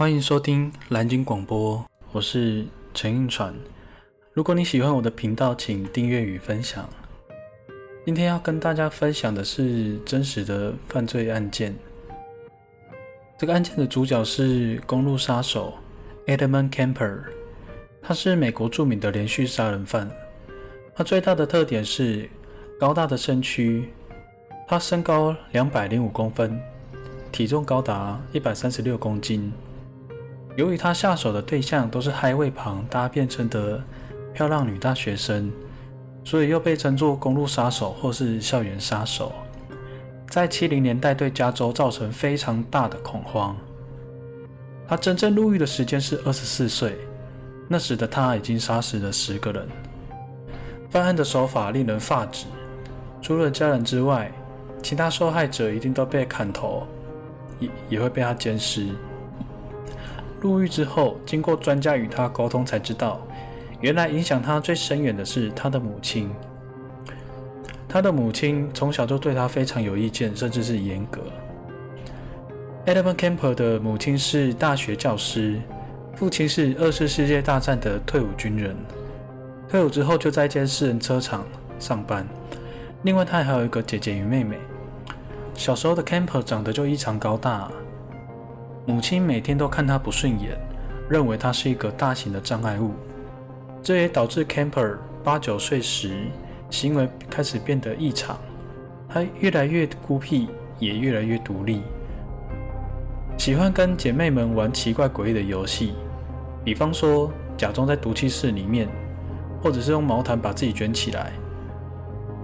欢迎收听蓝鲸广播，我是陈运传。如果你喜欢我的频道，请订阅与分享。今天要跟大家分享的是真实的犯罪案件。这个案件的主角是公路杀手 Edmund Kemper，他是美国著名的连续杀人犯。他最大的特点是高大的身躯，他身高两百零五公分，体重高达一百三十六公斤。由于他下手的对象都是嗨位旁搭便称的漂亮女大学生，所以又被称作公路杀手或是校园杀手。在七零年代，对加州造成非常大的恐慌。他真正入狱的时间是二十四岁，那时的他已经杀死了十个人。犯案的手法令人发指，除了家人之外，其他受害者一定都被砍头，也也会被他奸尸。入狱之后，经过专家与他沟通，才知道，原来影响他最深远的是他的母亲。他的母亲从小就对他非常有意见，甚至是严格。Edmund Kemper 的母亲是大学教师，父亲是二次世界大战的退伍军人，退伍之后就在一间私人车厂上班。另外，他还有一个姐姐与妹妹。小时候的 Kemper 长得就异常高大。母亲每天都看他不顺眼，认为他是一个大型的障碍物。这也导致 Camper 八九岁时行为开始变得异常，他越来越孤僻，也越来越独立，喜欢跟姐妹们玩奇怪诡异的游戏，比方说假装在毒气室里面，或者是用毛毯把自己卷起来，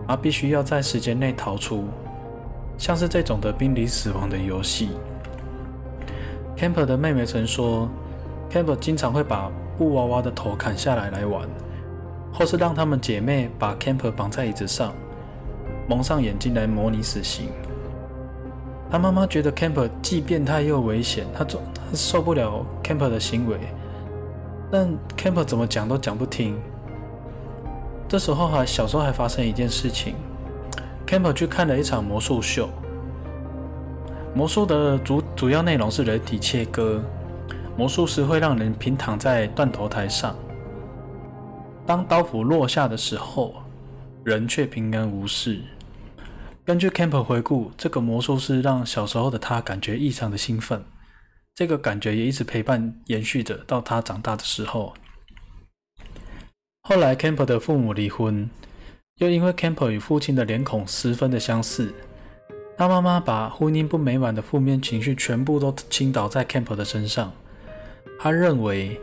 而必须要在时间内逃出，像是这种的濒临死亡的游戏。Camper 的妹妹曾说，Camper 经常会把布娃娃的头砍下来来玩，或是让他们姐妹把 Camper 绑在椅子上，蒙上眼睛来模拟死刑。他妈妈觉得 Camper 既变态又危险，他总他受不了 Camper 的行为，但 Camper 怎么讲都讲不听。这时候还小时候还发生一件事情，Camper 去看了一场魔术秀。魔术的主主要内容是人体切割，魔术师会让人平躺在断头台上，当刀斧落下的时候，人却平安无事。根据 Camper 回顾，这个魔术师让小时候的他感觉异常的兴奋，这个感觉也一直陪伴延续着到他长大的时候。后来 Camper 的父母离婚，又因为 Camper 与父亲的脸孔十分的相似。他妈妈把婚姻不美满的负面情绪全部都倾倒在 Camper 的身上。他认为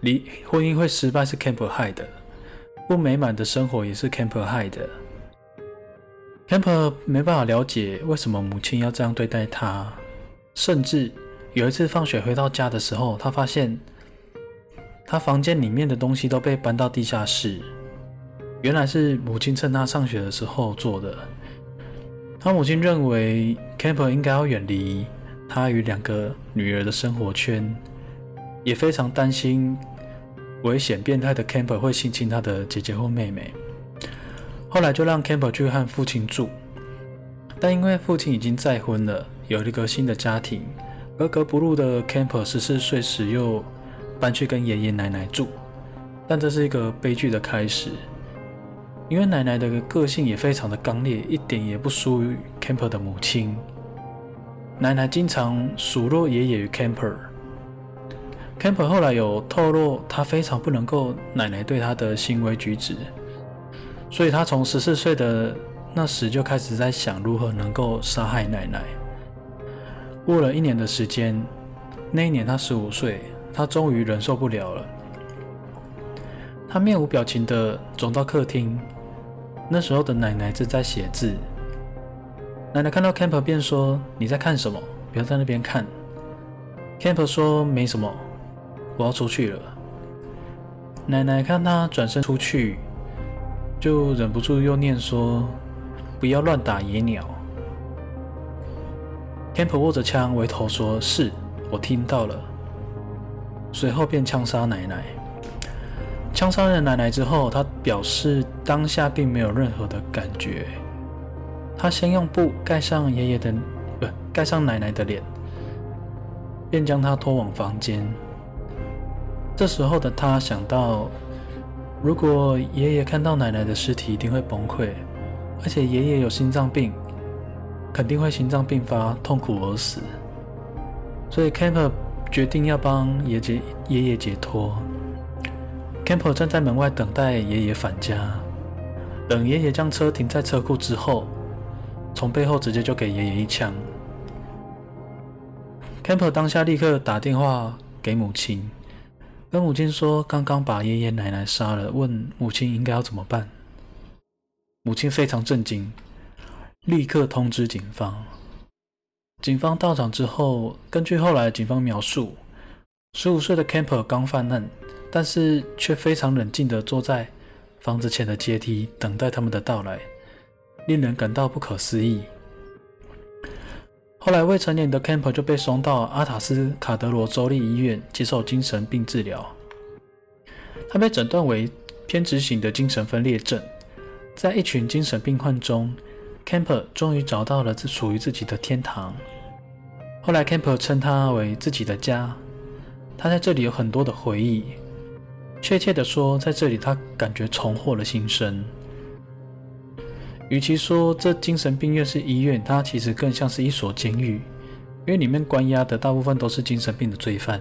离婚姻会失败是 Camper 害的，不美满的生活也是 Camper 害的。Camper 没办法了解为什么母亲要这样对待他，甚至有一次放学回到家的时候，他发现他房间里面的东西都被搬到地下室，原来是母亲趁他上学的时候做的。他母亲认为 Camper 应该要远离他与两个女儿的生活圈，也非常担心危险变态的 Camper 会性侵他的姐姐或妹妹。后来就让 Camper 去和父亲住，但因为父亲已经再婚了，有了一个新的家庭，格格不入的 Camper 十四岁时又搬去跟爷爷奶奶住，但这是一个悲剧的开始。因为奶奶的个性也非常的刚烈，一点也不输于 Camper 的母亲。奶奶经常数落爷爷与 Camper。Camper 后来有透露，他非常不能够奶奶对他的行为举止，所以他从十四岁的那时就开始在想如何能够杀害奶奶。过了一年的时间，那一年他十五岁，他终于忍受不了了，他面无表情的走到客厅。那时候的奶奶正在写字，奶奶看到 Camper 便说：“你在看什么？不要在那边看。”Camper 说：“没什么，我要出去了。”奶奶看他转身出去，就忍不住又念说：“不要乱打野鸟。”Camper 握着枪，回头说：“是我听到了。”随后便枪杀奶奶。枪杀了奶奶之后，他表示当下并没有任何的感觉。他先用布盖上爷爷的，不盖上奶奶的脸，便将他拖往房间。这时候的他想到，如果爷爷看到奶奶的尸体，一定会崩溃，而且爷爷有心脏病，肯定会心脏病发，痛苦而死。所以 Camper 决定要帮爷爷爷爷解脱。Campbell 站在门外等待爷爷返家，等爷爷将车停在车库之后，从背后直接就给爷爷一枪。Campbell 当下立刻打电话给母亲。跟母亲说，刚刚把爷爷奶奶杀了，问母亲应该要怎么办。母亲非常震惊，立刻通知警方。警方到场之后，根据后来警方描述，十五岁的 Campbell 刚犯案，但是却非常冷静地坐在房子前的阶梯，等待他们的到来，令人感到不可思议。后来，未成年的 Camper 就被送到阿塔斯卡德罗州立医院接受精神病治疗。他被诊断为偏执型的精神分裂症。在一群精神病患中，Camper 终于找到了属于自己的天堂。后来，Camper 称它为自己的家。他在这里有很多的回忆。确切的说，在这里他感觉重获了新生。与其说这精神病院是医院，它其实更像是一所监狱，因为里面关押的大部分都是精神病的罪犯。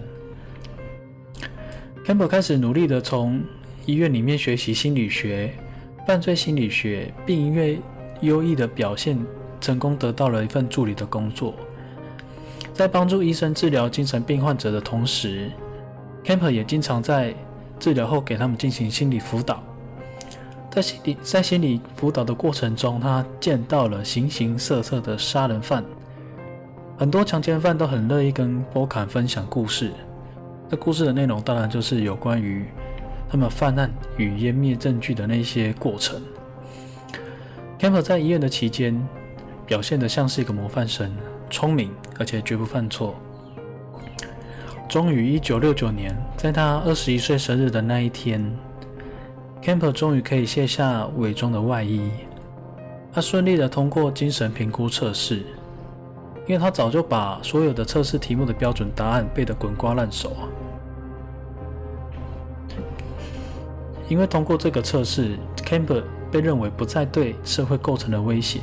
Campbell 开始努力的从医院里面学习心理学、犯罪心理学，并因为优异的表现，成功得到了一份助理的工作。在帮助医生治疗精神病患者的同时，Campbell 也经常在治疗后给他们进行心理辅导。在心理在心理辅导的过程中，他见到了形形色色的杀人犯，很多强奸犯都很乐意跟波坎分享故事。这故事的内容当然就是有关于他们犯案与湮灭证据的那些过程。Camper 在医院的期间表现得像是一个模范生，聪明而且绝不犯错。终于，一九六九年，在他二十一岁生日的那一天。Camper 终于可以卸下伪装的外衣，他顺利的通过精神评估测试，因为他早就把所有的测试题目的标准答案背得滚瓜烂熟。因为通过这个测试，Camper 被认为不再对社会构成了威胁，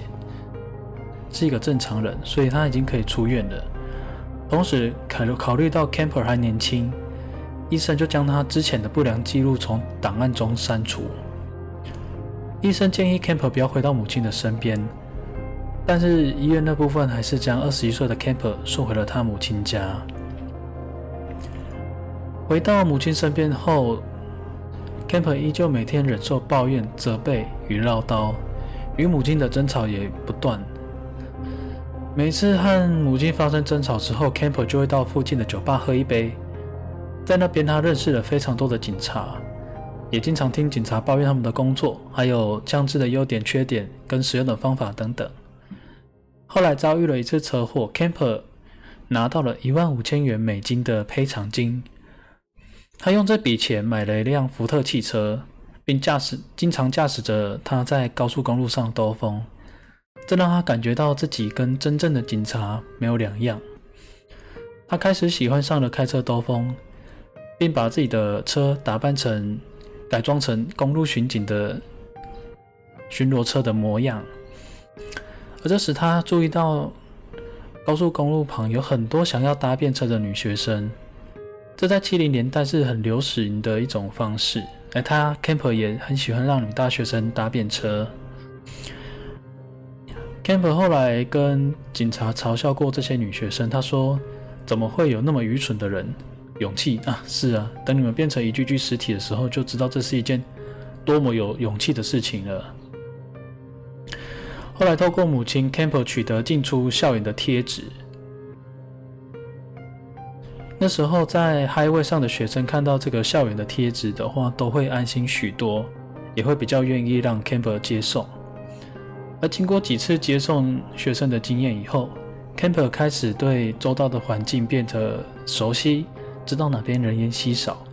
是一个正常人，所以他已经可以出院了。同时，考考虑到 Camper 还年轻。医生就将他之前的不良记录从档案中删除。医生建议 Camper 不要回到母亲的身边，但是医院那部分还是将二十一岁的 Camper 送回了他母亲家。回到母亲身边后，Camper 依旧每天忍受抱怨、责备与唠叨，与母亲的争吵也不断。每次和母亲发生争吵之后，Camper 就会到附近的酒吧喝一杯。在那边，他认识了非常多的警察，也经常听警察抱怨他们的工作，还有枪支的优点、缺点跟使用的方法等等。后来遭遇了一次车祸，Camper 拿到了一万五千元美金的赔偿金。他用这笔钱买了一辆福特汽车，并驾驶经常驾驶着它在高速公路上兜风，这让他感觉到自己跟真正的警察没有两样。他开始喜欢上了开车兜风。并把自己的车打扮成、改装成公路巡警的巡逻车的模样，而这时他注意到高速公路旁有很多想要搭便车的女学生，这在七零年代是很流行的一种方式。而他 Camper 也很喜欢让女大学生搭便车。Camper 后来跟警察嘲笑过这些女学生，他说：“怎么会有那么愚蠢的人？”勇气啊，是啊，等你们变成一具具尸体的时候，就知道这是一件多么有勇气的事情了。后来，透过母亲 Campbell 取得进出校园的贴纸，那时候在 Highway 上的学生看到这个校园的贴纸的话，都会安心许多，也会比较愿意让 Campbell 接送。而经过几次接送学生的经验以后，Campbell 开始对周遭的环境变得熟悉。知道哪边人烟稀少，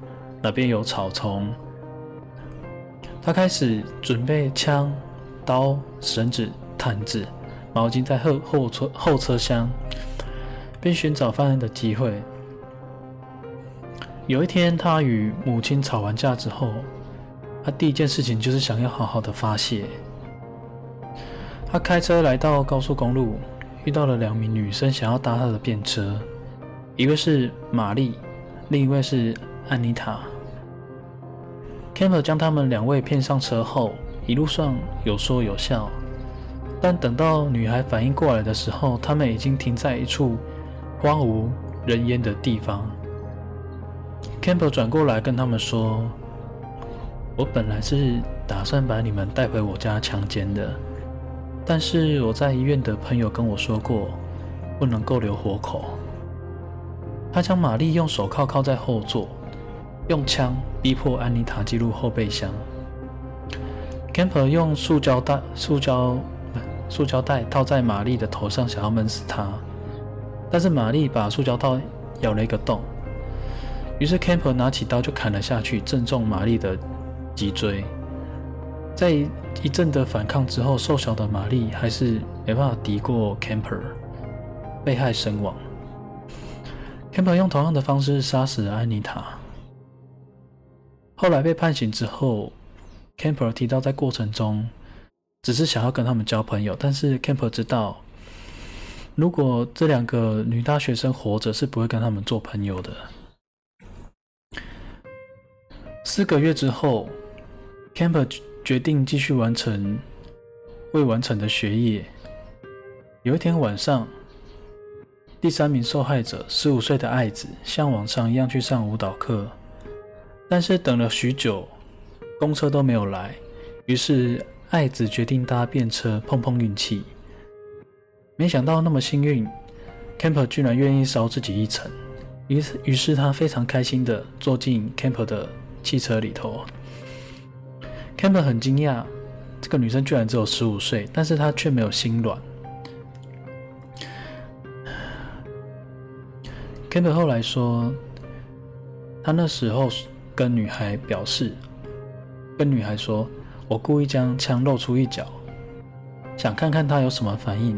哪边有草丛。他开始准备枪、刀、绳子、毯子、毛巾在后后车后车厢，并寻找犯案的机会。有一天，他与母亲吵完架之后，他第一件事情就是想要好好的发泄。他开车来到高速公路，遇到了两名女生想要搭他的便车，一位是玛丽，另一位是安妮塔。Camper 将他们两位骗上车后，一路上有说有笑，但等到女孩反应过来的时候，他们已经停在一处荒无人烟的地方。Camper 转过来跟他们说：“我本来是打算把你们带回我家强奸的，但是我在医院的朋友跟我说过，不能够留活口。”他将玛丽用手铐铐在后座。用枪逼迫安妮塔进入后备箱。Camper 用塑胶袋、塑胶塑胶袋套在玛丽的头上，想要闷死她。但是玛丽把塑胶袋咬了一个洞。于是 Camper 拿起刀就砍了下去，正中玛丽的脊椎。在一阵的反抗之后，瘦小的玛丽还是没办法敌过 Camper，被害身亡。Camper 用同样的方式杀死了安妮塔。后来被判刑之后，Camper 提到在过程中只是想要跟他们交朋友，但是 Camper 知道，如果这两个女大学生活着，是不会跟他们做朋友的。四个月之后，Camper 决定继续完成未完成的学业。有一天晚上，第三名受害者十五岁的爱子像往常一样去上舞蹈课。但是等了许久，公车都没有来，于是爱子决定搭便车碰碰运气。没想到那么幸运，Camper 居然愿意烧自己一程。于是，于是他非常开心的坐进 Camper 的汽车里头。Camper 很惊讶，这个女生居然只有十五岁，但是她却没有心软。Camper 后来说，他那时候。跟女孩表示，跟女孩说：“我故意将枪露出一角，想看看她有什么反应。”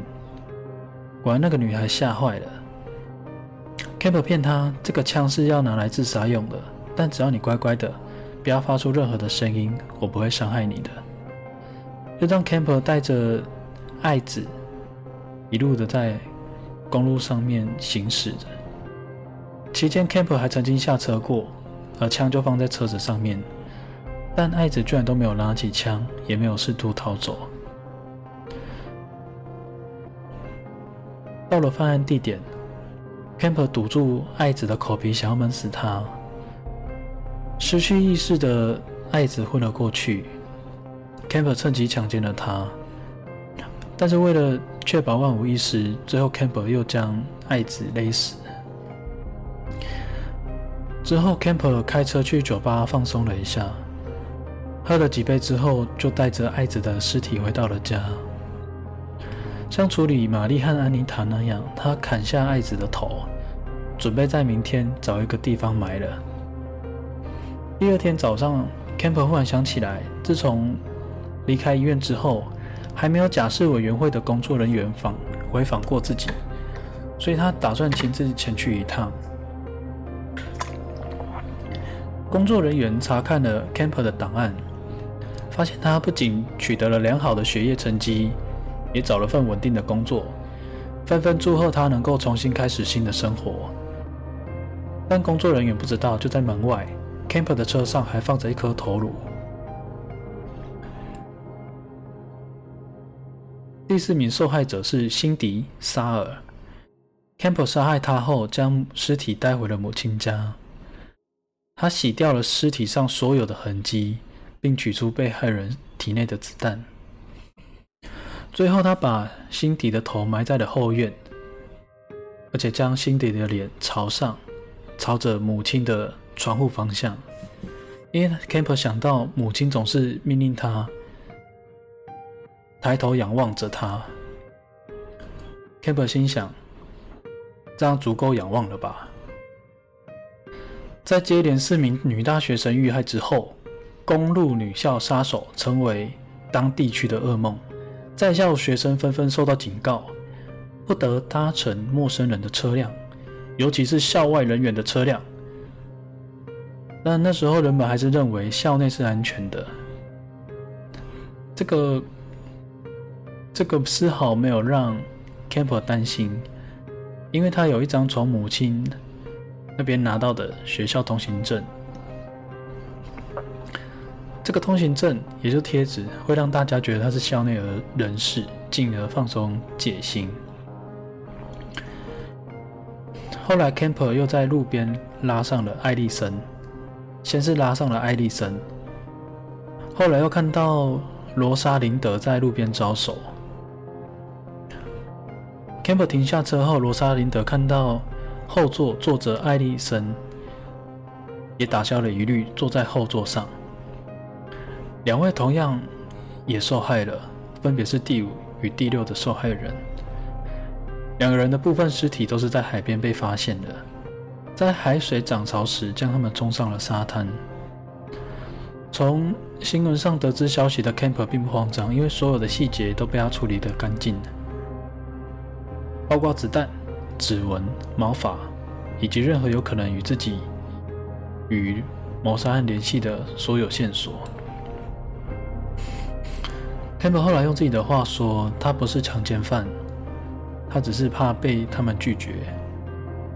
果然，那个女孩吓坏了。Camper 骗她，这个枪是要拿来自杀用的，但只要你乖乖的，不要发出任何的声音，我不会伤害你的。就让 Camper 带着爱子一路的在公路上面行驶着。期间，Camper 还曾经下车过。而枪就放在车子上面，但爱子居然都没有拿起枪，也没有试图逃走。到了犯案地点，Camper 堵住爱子的口鼻，想要闷死他。失去意识的爱子昏了过去，Camper 趁机强奸了他。但是为了确保万无一失，最后 Camper 又将爱子勒死。之后，Camper 开车去酒吧放松了一下，喝了几杯之后，就带着爱子的尸体回到了家。像处理玛丽和安妮塔那样，他砍下爱子的头，准备在明天找一个地方埋了。第二天早上，Camper 忽然想起来，自从离开医院之后，还没有假释委员会的工作人员访回访过自己，所以他打算亲自前去一趟。工作人员查看了 Camper 的档案，发现他不仅取得了良好的学业成绩，也找了份稳定的工作，纷纷祝贺他能够重新开始新的生活。但工作人员不知道，就在门外，Camper 的车上还放着一颗头颅。第四名受害者是辛迪·沙尔，Camper 杀害他后，将尸体带回了母亲家。他洗掉了尸体上所有的痕迹，并取出被害人体内的子弹。最后，他把辛迪的头埋在了后院，而且将辛迪的脸朝上，朝着母亲的窗户方向。因为 Camper 想到母亲总是命令他抬头仰望着他，Camper 心想：这样足够仰望了吧？在接连四名女大学生遇害之后，公路女校杀手成为当地区的噩梦。在校学生纷纷受到警告，不得搭乘陌生人的车辆，尤其是校外人员的车辆。但那时候人们还是认为校内是安全的。这个这个丝毫没有让 Camper 担心，因为他有一张从母亲那边拿到的学校通行证。这个通行证也就贴纸，会让大家觉得他是校内的人士，进而放松戒心。后来，Camper 又在路边拉上了艾丽森，先是拉上了艾丽森，后来又看到罗莎琳德在路边招手。Camper 停下车后，罗莎琳德看到后座坐着艾丽森，也打消了疑虑，坐在后座上。两位同样也受害了，分别是第五与第六的受害人。两个人的部分尸体都是在海边被发现的，在海水涨潮时将他们冲上了沙滩。从新闻上得知消息的 Camper 并不慌张，因为所有的细节都被他处理得干净，包括子弹、指纹、毛发，以及任何有可能与自己与谋杀案联系的所有线索。Camper 后来用自己的话说：“他不是强奸犯，他只是怕被他们拒绝。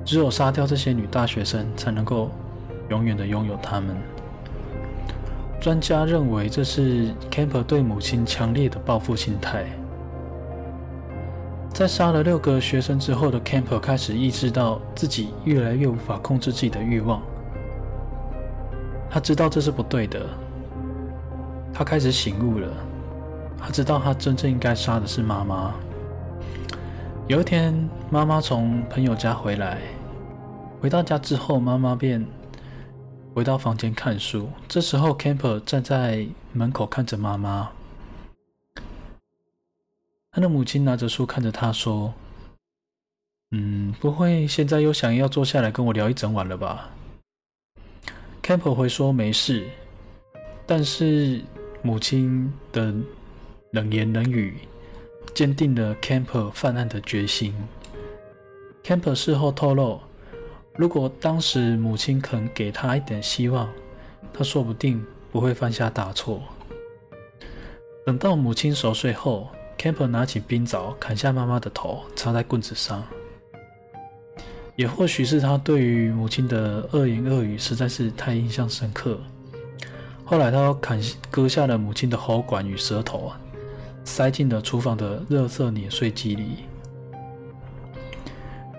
只有杀掉这些女大学生，才能够永远的拥有她们。”专家认为这是 Camper 对母亲强烈的报复心态。在杀了六个学生之后的 Camper 开始意识到自己越来越无法控制自己的欲望。他知道这是不对的，他开始醒悟了。他知道他真正应该杀的是妈妈。有一天，妈妈从朋友家回来，回到家之后，妈妈便回到房间看书。这时候，Camper 站在门口看着妈妈。他的母亲拿着书看着他说：“嗯，不会现在又想要坐下来跟我聊一整晚了吧？”Camper 回说：“没事。”但是母亲的。冷言冷语，坚定了 Camper 犯案的决心。Camper 事后透露，如果当时母亲肯给他一点希望，他说不定不会犯下大错。等到母亲熟睡后，Camper 拿起冰凿砍下妈妈的头，插在棍子上。也或许是他对于母亲的恶言恶语实在是太印象深刻。后来他砍割下了母亲的喉管与舌头。塞进了厨房的热色碾碎机里。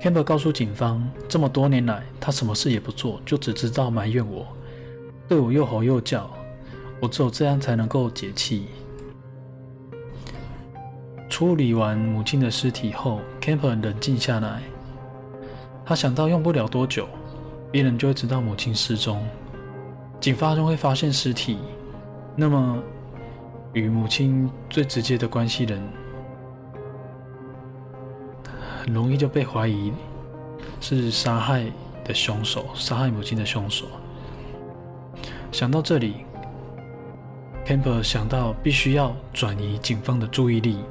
Camper 告诉警方，这么多年来，他什么事也不做，就只知道埋怨我，对我又吼又叫，我只有这样才能够解气。处理完母亲的尸体后，Camper 冷静下来，他想到用不了多久，别人就会知道母亲失踪，警方就会发现尸体，那么。与母亲最直接的关系人，很容易就被怀疑是杀害的凶手，杀害母亲的凶手。想到这里，Camper 想到必须要转移警方的注意力，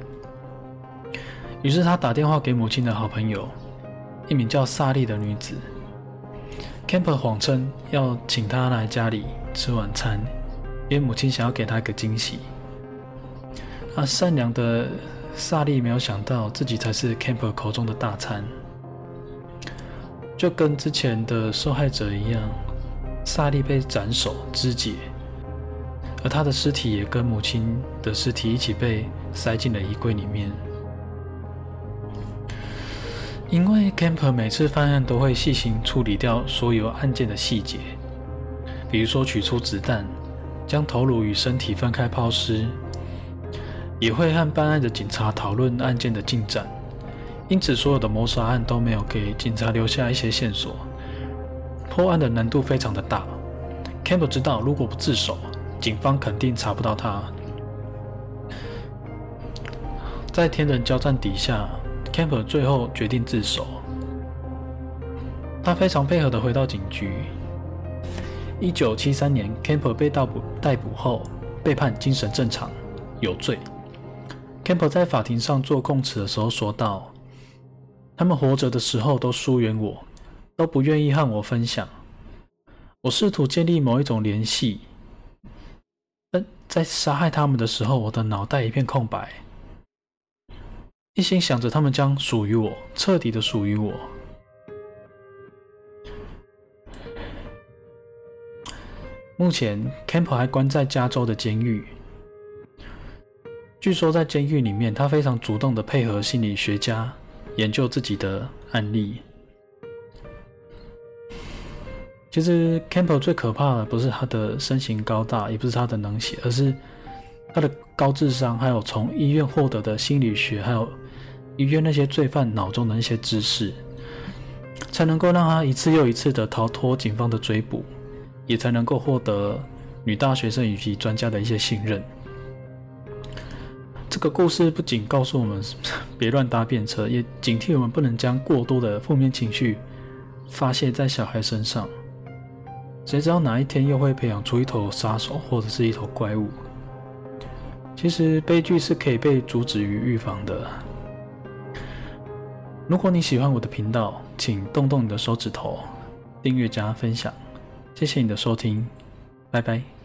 于是他打电话给母亲的好朋友，一名叫萨利的女子。Camper 谎称要请她来家里吃晚餐，因为母亲想要给她一个惊喜。那善良的萨利没有想到自己才是 Camper 口中的大餐，就跟之前的受害者一样，萨利被斩首肢解，而他的尸体也跟母亲的尸体一起被塞进了衣柜里面。因为 Camper 每次犯案都会细心处理掉所有案件的细节，比如说取出子弹，将头颅与身体分开抛尸。也会和办案的警察讨论案件的进展，因此所有的谋杀案都没有给警察留下一些线索，破案的难度非常的大。Campbell 知道，如果不自首，警方肯定查不到他。在天人交战底下，Campbell 最后决定自首。他非常配合的回到警局。一九七三年，Campbell 被逮捕逮捕后，被判精神正常，有罪。Campbell 在法庭上做供词的时候说道：“他们活着的时候都疏远我，都不愿意和我分享。我试图建立某一种联系，但在杀害他们的时候，我的脑袋一片空白，一心想着他们将属于我，彻底的属于我。目前，Campbell 还关在加州的监狱。据说在监狱里面，他非常主动的配合心理学家研究自己的案例。其实，Campbell 最可怕的不是他的身形高大，也不是他的能写，而是他的高智商，还有从医院获得的心理学，还有医院那些罪犯脑中的那些知识，才能够让他一次又一次的逃脱警方的追捕，也才能够获得女大学生以及专家的一些信任。这个故事不仅告诉我们别乱搭便车，也警惕我们不能将过多的负面情绪发泄在小孩身上。谁知道哪一天又会培养出一头杀手，或者是一头怪物？其实悲剧是可以被阻止与预防的。如果你喜欢我的频道，请动动你的手指头，订阅加分享。谢谢你的收听，拜拜。